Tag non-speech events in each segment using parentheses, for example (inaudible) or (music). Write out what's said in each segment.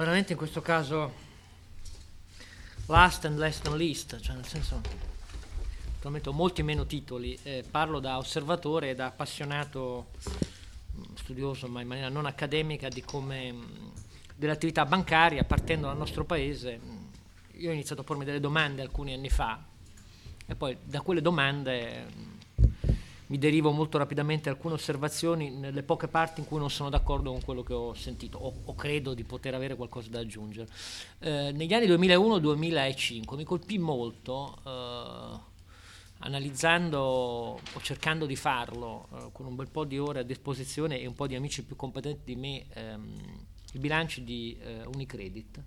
Veramente in questo caso last and less than least, cioè nel senso naturalmente ho molti meno titoli, eh, parlo da osservatore e da appassionato mm, studioso ma in maniera non accademica di come mm, dell'attività bancaria partendo dal nostro paese. Mm, io ho iniziato a pormi delle domande alcuni anni fa e poi da quelle domande mi derivo molto rapidamente alcune osservazioni nelle poche parti in cui non sono d'accordo con quello che ho sentito o, o credo di poter avere qualcosa da aggiungere. Eh, negli anni 2001-2005 mi colpì molto, eh, analizzando o cercando di farlo eh, con un bel po' di ore a disposizione e un po' di amici più competenti di me, ehm, i bilanci di eh, Unicredit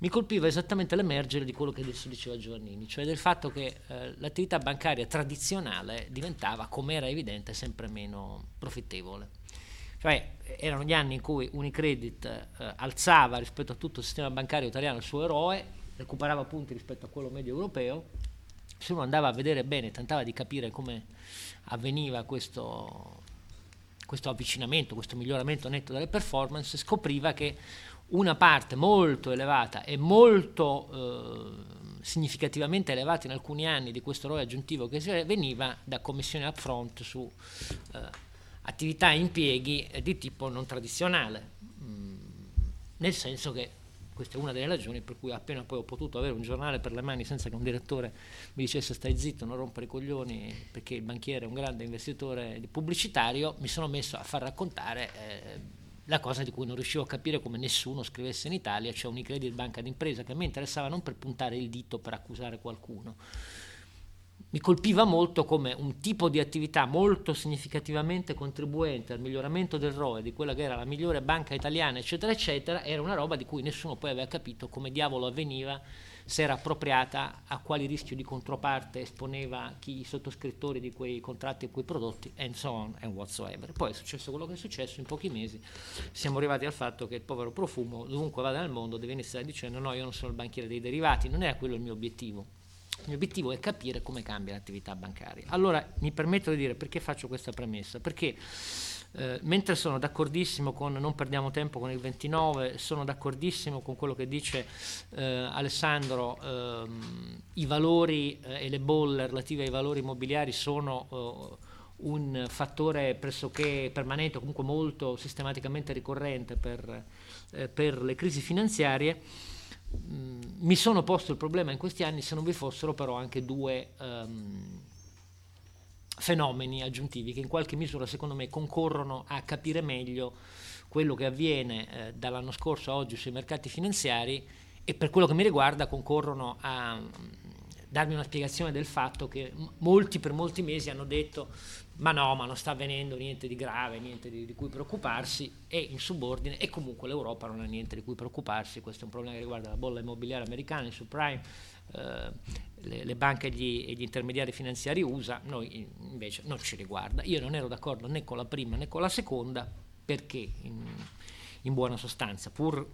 mi colpiva esattamente l'emergere di quello che adesso diceva Giovannini, cioè del fatto che eh, l'attività bancaria tradizionale diventava, come era evidente, sempre meno profittevole. Cioè erano gli anni in cui Unicredit eh, alzava rispetto a tutto il sistema bancario italiano il suo eroe, recuperava punti rispetto a quello medio europeo, se uno andava a vedere bene, tentava di capire come avveniva questo, questo avvicinamento, questo miglioramento netto delle performance, scopriva che una parte molto elevata e molto eh, significativamente elevata in alcuni anni di questo ROI aggiuntivo che veniva da commissioni upfront su eh, attività e impieghi di tipo non tradizionale, mm, nel senso che questa è una delle ragioni per cui appena poi ho potuto avere un giornale per le mani senza che un direttore mi dicesse stai zitto, non rompere i coglioni perché il banchiere è un grande investitore pubblicitario, mi sono messo a far raccontare eh, la cosa di cui non riuscivo a capire come nessuno scrivesse in Italia, cioè Unicredit Banca d'impresa, che a me interessava non per puntare il dito per accusare qualcuno. Mi colpiva molto come un tipo di attività molto significativamente contribuente al miglioramento del ROE, di quella che era la migliore banca italiana, eccetera, eccetera, era una roba di cui nessuno poi aveva capito come diavolo avveniva se era appropriata, a quali rischi di controparte esponeva chi i sottoscrittori di quei contratti e quei prodotti, and so on and whatsoever. Poi è successo quello che è successo, in pochi mesi siamo arrivati al fatto che il povero profumo, dovunque vada nel mondo, deve iniziare dicendo no, io non sono il banchiere dei derivati, non era quello il mio obiettivo. Il mio obiettivo è capire come cambia l'attività bancaria. Allora mi permetto di dire perché faccio questa premessa? Perché eh, mentre sono d'accordissimo con, non perdiamo tempo con il 29, sono d'accordissimo con quello che dice eh, Alessandro, ehm, i valori eh, e le bolle relative ai valori immobiliari sono eh, un fattore pressoché permanente, comunque molto sistematicamente ricorrente per, eh, per le crisi finanziarie. Mm, mi sono posto il problema in questi anni se non vi fossero però anche due... Um, fenomeni aggiuntivi che in qualche misura secondo me concorrono a capire meglio quello che avviene eh, dall'anno scorso a oggi sui mercati finanziari e per quello che mi riguarda concorrono a mm, darmi una spiegazione del fatto che molti per molti mesi hanno detto ma no, ma non sta avvenendo niente di grave, niente di, di, cui preoccuparsi, è in subordine e comunque l'Europa non ha niente di cui preoccuparsi, questo è un problema che riguarda la bolla immobiliare americana, il subprime, eh, le, le, banche e gli, gli, intermediari finanziari USA, noi invece non ci riguarda. Io non ero d'accordo né con la prima né con la seconda perché in, in buona sostanza, pur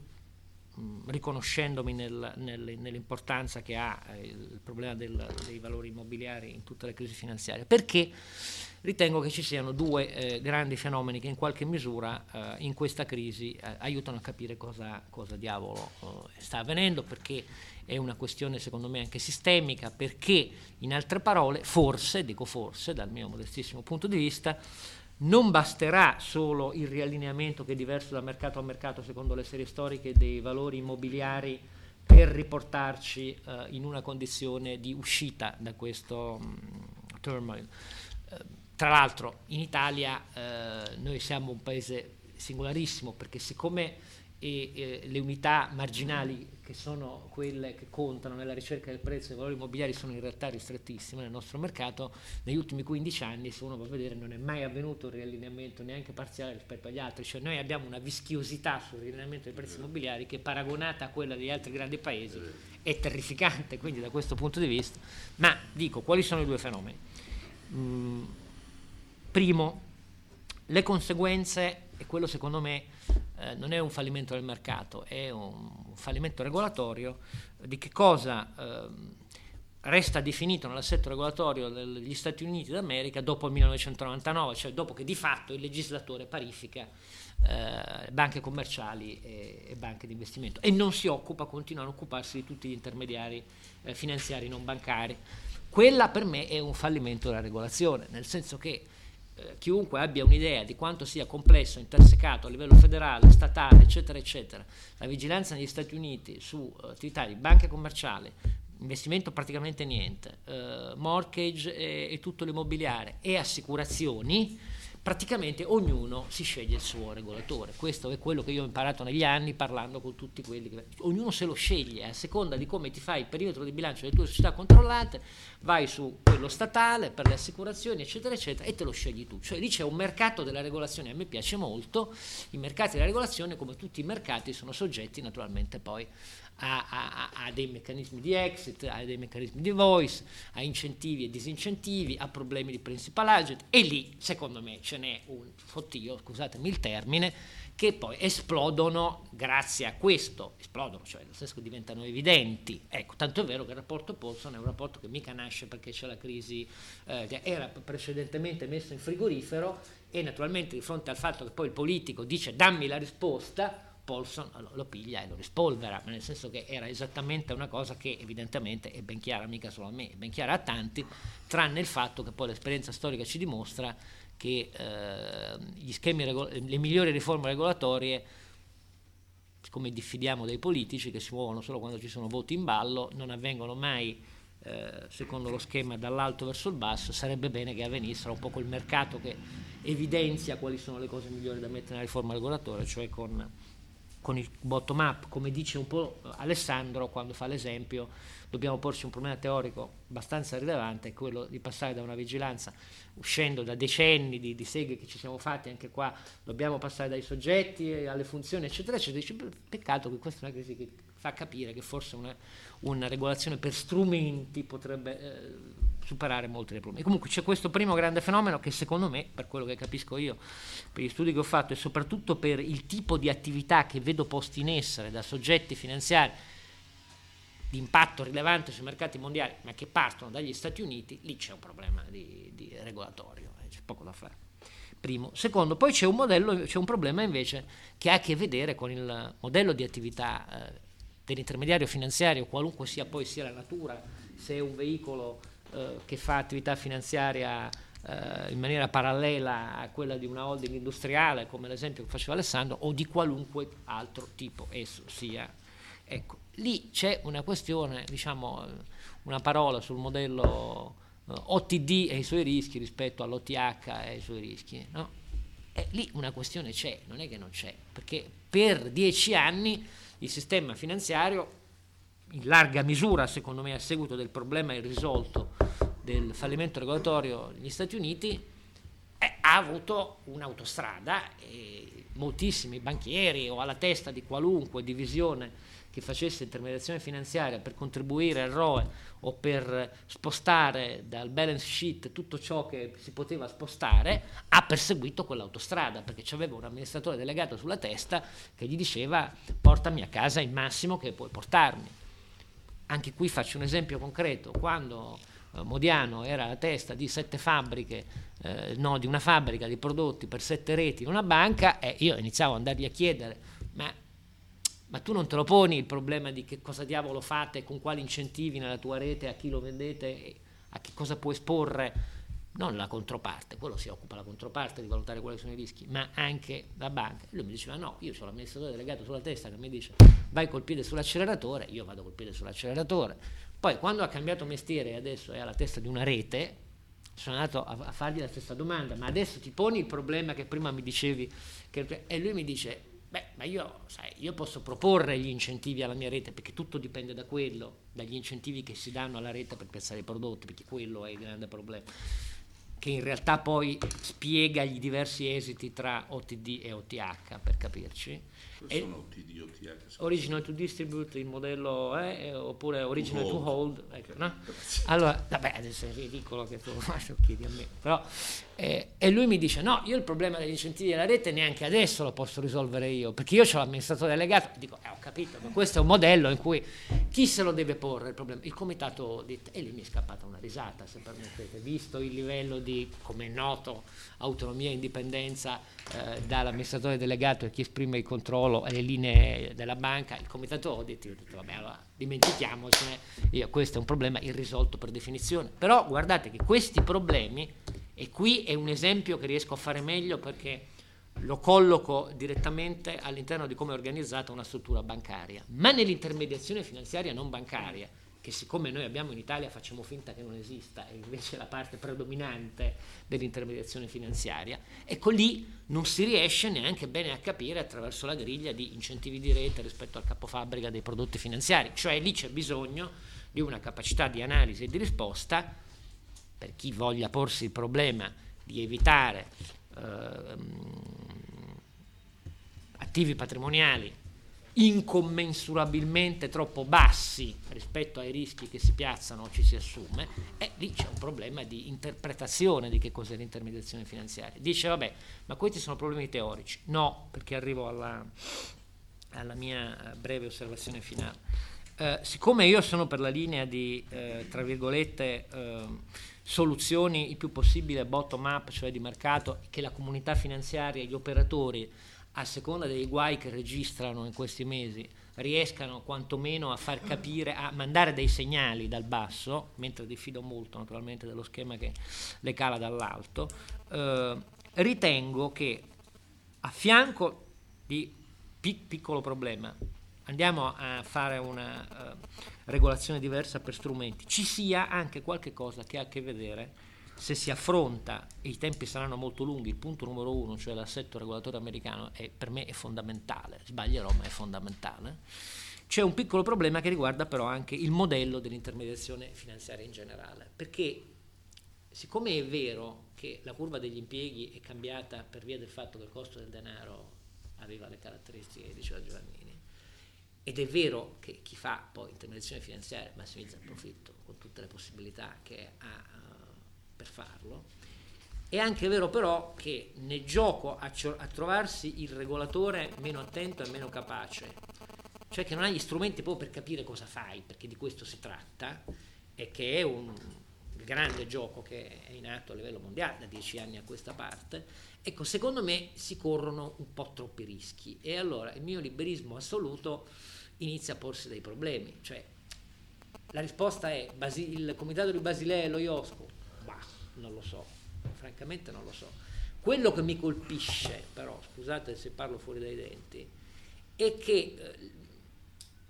riconoscendomi nel, nel, nell'importanza che ha eh, il problema del, dei valori immobiliari in tutte le crisi finanziarie, perché ritengo che ci siano due eh, grandi fenomeni che in qualche misura eh, in questa crisi eh, aiutano a capire cosa, cosa diavolo eh, sta avvenendo, perché è una questione secondo me anche sistemica, perché in altre parole, forse, dico forse, dal mio modestissimo punto di vista, non basterà solo il riallineamento che è diverso da mercato a mercato secondo le serie storiche dei valori immobiliari per riportarci eh, in una condizione di uscita da questo mh, mm, turmoil. Eh, tra l'altro in Italia eh, noi siamo un paese singolarissimo perché siccome e eh, le unità marginali che sono quelle che contano nella ricerca del prezzo dei valori immobiliari sono in realtà ristrettissime nel nostro mercato, negli ultimi 15 anni se uno va a vedere non è mai avvenuto un riallineamento neanche parziale rispetto agli altri, cioè noi abbiamo una vischiosità sul riallineamento dei prezzi immobiliari che paragonata a quella degli altri grandi paesi è terrificante, quindi da questo punto di vista, ma dico quali sono i due fenomeni? Mm, primo, le conseguenze, e quello secondo me eh, non è un fallimento del mercato, è un fallimento regolatorio di che cosa eh, resta definito nell'assetto regolatorio degli Stati Uniti d'America dopo il 1999, cioè dopo che di fatto il legislatore parifica eh, banche commerciali e, e, banche di investimento e non si occupa, continua a occuparsi di tutti gli intermediari eh, finanziari non bancari. Quella per me è un fallimento della regolazione, nel senso che eh, chiunque abbia un'idea di quanto sia complesso, intersecato a livello federale, statale, eccetera, eccetera, la vigilanza negli Stati Uniti su uh, attività di banche commerciali, investimento praticamente niente, uh, mortgage e, e tutto l'immobiliare e assicurazioni, praticamente ognuno si sceglie il suo regolatore. Questo è quello che io ho imparato negli anni parlando con tutti quelli che... Ognuno se lo sceglie a seconda di come ti fai il perimetro di bilancio delle tue società controllate, vai su quello statale per le assicurazioni, eccetera, eccetera, e te lo scegli tu. Cioè lì c'è un mercato della regolazione, a me piace molto, i mercati della regolazione, come tutti i mercati, sono soggetti naturalmente poi a, a, a, dei meccanismi di exit, a dei meccanismi di voice, a incentivi e disincentivi, a problemi di principal agent e lì secondo me ce n'è un fottio, scusatemi il termine, che poi esplodono grazie a questo, esplodono, cioè nel senso che diventano evidenti. Ecco, tanto è vero che il rapporto Paulson è un rapporto che mica nasce perché c'è la crisi, eh, era precedentemente messo in frigorifero e naturalmente di fronte al fatto che poi il politico dice dammi la risposta, Paulson lo piglia e lo rispolvera, nel senso che era esattamente una cosa che evidentemente è ben chiara, mica solo a me, è ben chiara a tanti, tranne il fatto che poi l'esperienza storica ci dimostra che eh, schemi, le migliori riforme regolatorie, come diffidiamo dei politici che si muovono solo quando ci sono voti in ballo, non avvengono mai eh, secondo lo schema dall'alto verso il basso, sarebbe bene che avvenissero un po' col mercato che evidenzia quali sono le cose migliori da mettere nella riforma regolatoria, cioè con con il bottom up, come dice un po' Alessandro quando fa l'esempio, dobbiamo porci un problema teorico abbastanza rilevante, quello di passare da una vigilanza, uscendo da decenni di, di seghe che ci siamo fatti anche qua, dobbiamo passare dai soggetti alle funzioni, eccetera, eccetera. Dice, peccato che questa è una crisi che fa capire che forse una, una regolazione per strumenti potrebbe eh, superare molti dei problemi. Comunque c'è questo primo grande fenomeno che secondo me, per quello che capisco io, per gli studi che ho fatto e soprattutto per il tipo di attività che vedo posti in essere da soggetti finanziari di impatto rilevante sui mercati mondiali, ma che partono dagli Stati Uniti, lì c'è un problema di, di regolatorio, eh, c'è poco da fare. Primo. Secondo, poi c'è un, modello, c'è un problema invece che ha a che vedere con il modello di attività eh, dell'intermediario finanziario, qualunque sia poi sia la natura, se è un veicolo eh, che fa attività finanziaria eh, in maniera parallela a quella di una holding industriale, come l'esempio che faceva Alessandro, o di qualunque altro tipo esso sia. Ecco, lì c'è una questione, diciamo, una parola sul modello eh, OTD e i suoi rischi rispetto all'OTH e i suoi rischi, no? E lì una questione c'è, non è che non c'è, perché per dieci anni il sistema finanziario, in larga misura secondo me a seguito del problema irrisolto del fallimento regolatorio negli Stati Uniti, eh, ha avuto un'autostrada e moltissimi banchieri o alla testa di qualunque divisione che facesse intermediazione finanziaria per contribuire al ROE o per spostare dal balance sheet tutto ciò che si poteva spostare, ha perseguito quell'autostrada perché c'aveva un amministratore delegato sulla testa che gli diceva portami a casa il massimo che puoi portarmi. Anche qui faccio un esempio concreto, quando eh, Modiano era alla testa di sette fabbriche, eh, no, di una fabbrica di prodotti per sette reti in una banca, e io iniziavo ad andargli a chiedere, ma ma tu non te lo poni il problema di che cosa diavolo fate, con quali incentivi nella tua rete, a chi lo vendete, a che cosa può esporre, non la controparte, quello si occupa la controparte di valutare quali sono i rischi, ma anche la banca. Lui mi diceva no, io ho l'amministratore delegato sulla testa che mi dice vai col piede sull'acceleratore, io vado col piede sull'acceleratore. Poi quando ha cambiato mestiere e adesso è alla testa di una rete, sono andato a, a fargli la stessa domanda, ma adesso ti poni il problema che prima mi dicevi, che, e lui mi dice Beh, ma io, sai, io posso proporre gli incentivi alla mia rete perché tutto dipende da quello, dagli incentivi che si danno alla rete per piazzare i prodotti, perché quello è il grande problema, che in realtà poi spiega i diversi esiti tra OTD e OTH, per capirci. Sono TD o TH? Original to distribute, il modello è, oppure original to hold. To hold ecco, no? (laughs) Allora, vabbè, adesso è ridicolo che tu (laughs) lo chiedi a me, però... Eh, e lui mi dice, no, io il problema degli incentivi della rete neanche adesso lo posso risolvere io, perché io ho l'amministratore delegato, dico, eh, ho capito, ma questo è un modello in cui chi se lo deve porre il problema? Il comitato di... E lì mi è scappata una risata, se permettete, visto il livello di, come è noto, autonomia e indipendenza eh, dall'amministratore delegato e chi esprime il controllo alle linee della banca, il comitato audit, ho detto vabbè allora dimentichiamocene, io, questo è un problema irrisolto per definizione, però guardate che questi problemi, e qui è un esempio che riesco a fare meglio perché lo colloco direttamente all'interno di come è organizzata una struttura bancaria, ma nell'intermediazione finanziaria non bancaria, che siccome noi abbiamo in Italia facciamo finta che non esista, e invece la parte predominante dell'intermediazione finanziaria, ecco lì non si riesce neanche bene a capire attraverso la griglia di incentivi di rete rispetto al capofabbrica dei prodotti finanziari, cioè lì c'è bisogno di una capacità di analisi e di risposta per chi voglia porsi il problema di evitare eh, attivi patrimoniali incommensurabilmente troppo bassi rispetto ai rischi che si piazzano o ci si assume, e lì c'è un problema di interpretazione di che cos'è l'intermediazione finanziaria. Dice, vabbè, ma questi sono problemi teorici. No, perché arrivo alla, alla mia breve osservazione finale. Eh, siccome io sono per la linea di, eh, tra virgolette, eh, soluzioni il più possibile bottom up, cioè di mercato, che la comunità finanziaria, gli operatori, a seconda dei guai che registrano in questi mesi, riescano quantomeno a far capire, a mandare dei segnali dal basso, mentre diffido molto naturalmente dello schema che le cala dall'alto, eh, ritengo che a fianco di pic- piccolo problema, andiamo a fare una uh, regolazione diversa per strumenti, ci sia anche qualche cosa che ha a che vedere se si affronta, e i tempi saranno molto lunghi, il punto numero uno, cioè l'assetto regolatore americano, è, per me è fondamentale, sbaglierò ma è fondamentale, c'è un piccolo problema che riguarda però anche il modello dell'intermediazione finanziaria in generale, perché siccome è vero che la curva degli impieghi è cambiata per via del fatto che il costo del denaro aveva le caratteristiche che diceva Giovannini, ed è vero che chi fa poi intermediazione finanziaria massimizza il profitto con tutte le possibilità che ha per farlo. È anche vero però che nel gioco a, a trovarsi il regolatore meno attento e meno capace, cioè che non ha gli strumenti proprio per capire cosa fai, perché di questo si tratta, e che è un grande gioco che è in atto a livello mondiale da dieci anni a questa parte, ecco, secondo me si corrono un po' troppi rischi e allora il mio liberismo assoluto inizia a porsi dei problemi, cioè la risposta è il comitato di Basilea e lo IOSCO non lo so, francamente non lo so. Quello che mi colpisce, però, scusate se parlo fuori dai denti, è che eh,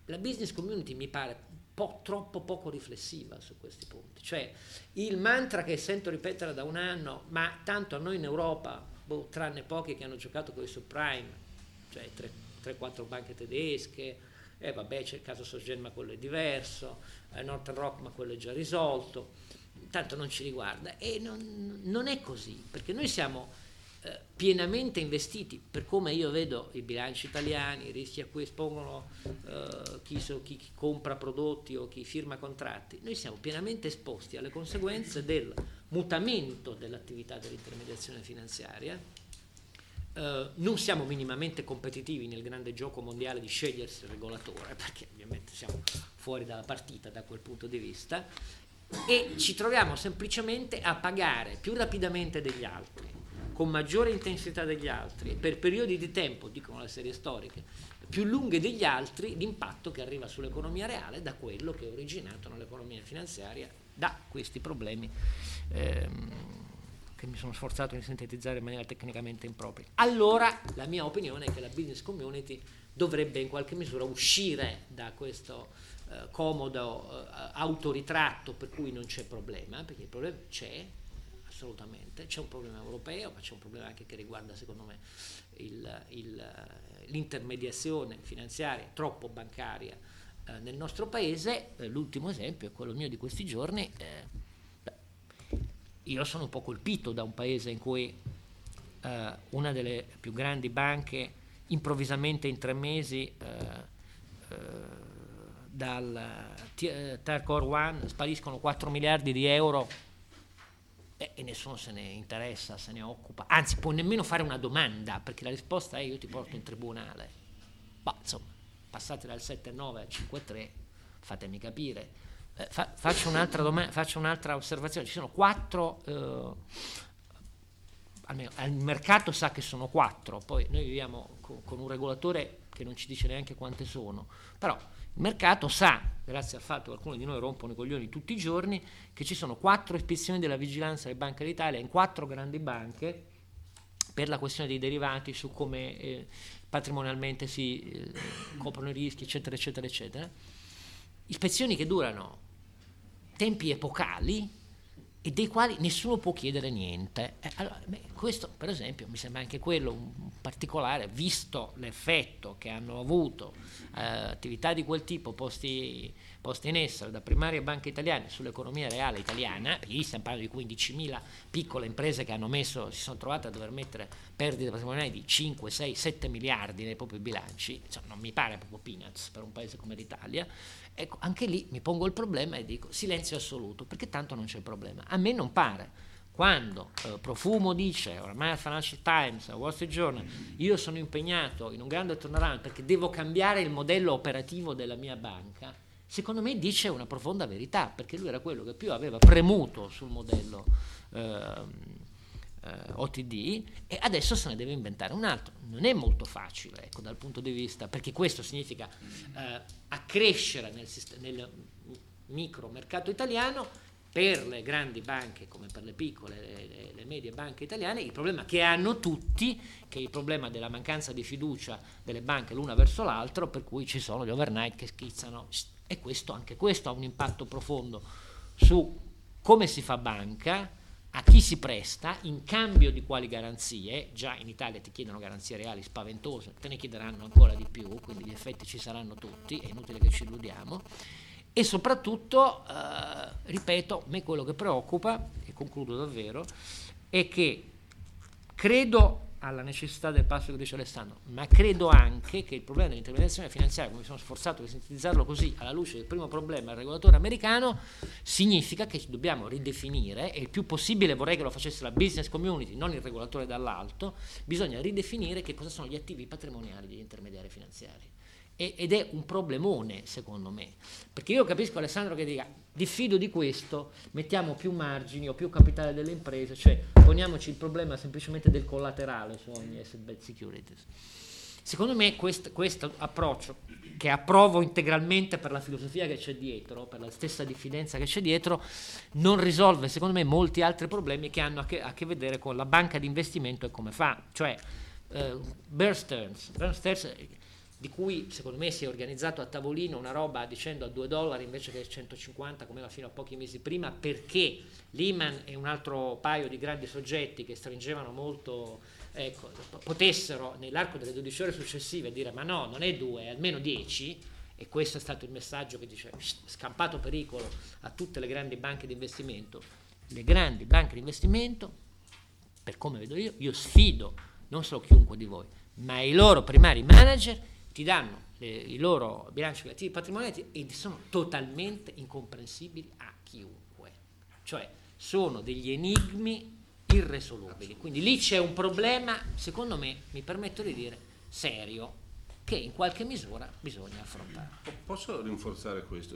la business community mi pare po- troppo poco riflessiva su questi punti. Cioè, il mantra che sento ripetere da un anno, ma tanto a noi in Europa, boh, tranne pochi che hanno giocato con i subprime, cioè 3-4 banche tedesche, e eh, vabbè c'è il caso Soggen ma quello è diverso, eh, Northern Rock ma quello è già risolto, tanto non ci riguarda. E non, non è così, perché noi siamo eh, pienamente investiti, per come io vedo i bilanci italiani, i rischi a cui espongono eh, chi, so, chi, chi compra prodotti o chi firma contratti, noi siamo pienamente esposti alle conseguenze del mutamento dell'attività dell'intermediazione finanziaria. Uh, non siamo minimamente competitivi nel grande gioco mondiale di scegliersi il regolatore, perché ovviamente siamo fuori dalla partita da quel punto di vista, e ci troviamo semplicemente a pagare più rapidamente degli altri, con maggiore intensità degli altri, per periodi di tempo, dicono le serie storiche, più lunghe degli altri, l'impatto che arriva sull'economia reale da quello che è originato nell'economia finanziaria da questi problemi ehm, che mi sono sforzato di sintetizzare in maniera tecnicamente impropria. Allora la mia opinione è che la business community dovrebbe in qualche misura uscire da questo eh, comodo eh, autoritratto per cui non c'è problema, perché il problema c'è assolutamente, c'è un problema europeo, ma c'è un problema anche che riguarda secondo me il, il, l'intermediazione finanziaria troppo bancaria eh, nel nostro paese. Eh, l'ultimo esempio è quello mio di questi giorni. Eh, io sono un po' colpito da un paese in cui eh, una delle più grandi banche improvvisamente in tre mesi eh, eh, dal uh, Tercore One spariscono 4 miliardi di euro e, e nessuno se ne interessa, se ne occupa, anzi può nemmeno fare una domanda perché la risposta è io ti porto in tribunale. Ma insomma, passate dal 7-9 al 5-3, fatemi capire. Eh, fa, faccio, un'altra doma- faccio, un'altra osservazione, ci sono quattro, eh, almeno il mercato sa che sono quattro, poi noi viviamo co- con un regolatore che non ci dice neanche quante sono, però il mercato sa, grazie al fatto che alcuni di noi rompono i coglioni tutti i giorni, che ci sono quattro ispezioni della vigilanza delle banche d'Italia in quattro grandi banche per la questione dei derivati su come eh, patrimonialmente si eh, coprono i rischi, eccetera, eccetera, eccetera. Ispezioni che durano tempi epocali e dei quali nessuno può chiedere niente. Eh, allora, beh, questo, per esempio, mi sembra anche quello un particolare, visto l'effetto che hanno avuto eh, attività di quel tipo posti, posti, in essere da primarie banche italiane sull'economia reale italiana, lì stiamo parlando di 15.000 piccole imprese che hanno messo, si sono trovate a dover mettere perdite patrimoniali di 5, 6, 7 miliardi nei propri bilanci, cioè, non mi pare proprio peanuts per un paese come l'Italia, Ecco, anche lì mi pongo il problema e dico silenzio assoluto, perché tanto non c'è problema. A me non pare. Quando eh, Profumo dice, ormai al Financial Times, al Wall Street Journal, io sono impegnato in un grande turnaround perché devo cambiare il modello operativo della mia banca, secondo me dice una profonda verità, perché lui era quello che più aveva premuto sul modello eh, eh, OTD e adesso se ne deve inventare un altro. Non è molto facile ecco, dal punto di vista, perché questo significa eh, accrescere nel, nel micro mercato italiano per le grandi banche come per le piccole e le, medie banche italiane il problema che hanno tutti, che è il problema della mancanza di fiducia delle banche l'una verso l'altro, per cui ci sono gli overnight che schizzano e questo, anche questo ha un impatto profondo su come si fa banca, a chi si presta, in cambio di quali garanzie, già in Italia ti chiedono garanzie reali spaventose, te ne chiederanno ancora di più, quindi gli effetti ci saranno tutti, è inutile che ci illudiamo, e soprattutto, eh, ripeto, me quello che preoccupa, e concludo davvero, è che credo alla necessità del passo che dice Alessandro, ma credo anche che il problema dell'intermediazione finanziaria, come mi sono sforzato di sintetizzarlo così, alla luce del primo problema del regolatore americano, significa che dobbiamo ridefinire, e il più possibile vorrei che lo facesse la business community, non il regolatore dall'alto, bisogna ridefinire che cosa sono gli attivi patrimoniali degli intermediari finanziari ed è un problemone secondo me, perché io capisco Alessandro che dica diffido di questo, mettiamo più margini o più capitale delle imprese, cioè poniamoci il problema semplicemente del collaterale su ogni asset securities. Secondo me questo, questo approccio, che approvo integralmente per la filosofia che c'è dietro, per la stessa diffidenza che c'è dietro, non risolve secondo me molti altri problemi che hanno a che, a che vedere con la banca di investimento e come fa. Cioè, eh, Bear Stearns, Bear Stearns di cui secondo me si è organizzato a tavolino una roba dicendo a 2 dollari invece che 150 come era fino a pochi mesi prima perché Lehman e un altro paio di grandi soggetti che stringevano molto ecco, potessero nell'arco delle 12 ore successive dire ma no non è 2 è almeno 10 e questo è stato il messaggio che dice scampato pericolo a tutte le grandi banche di investimento le grandi banche di investimento per come vedo io io sfido non solo chiunque di voi ma i loro primari manager ti danno le, i loro bilanci relativi patrimoniali e sono totalmente incomprensibili a chiunque. Cioè sono degli enigmi irresolubili. Quindi lì c'è un problema, secondo me, mi permetto di dire, serio, che in qualche misura bisogna affrontare. Posso rinforzare questo?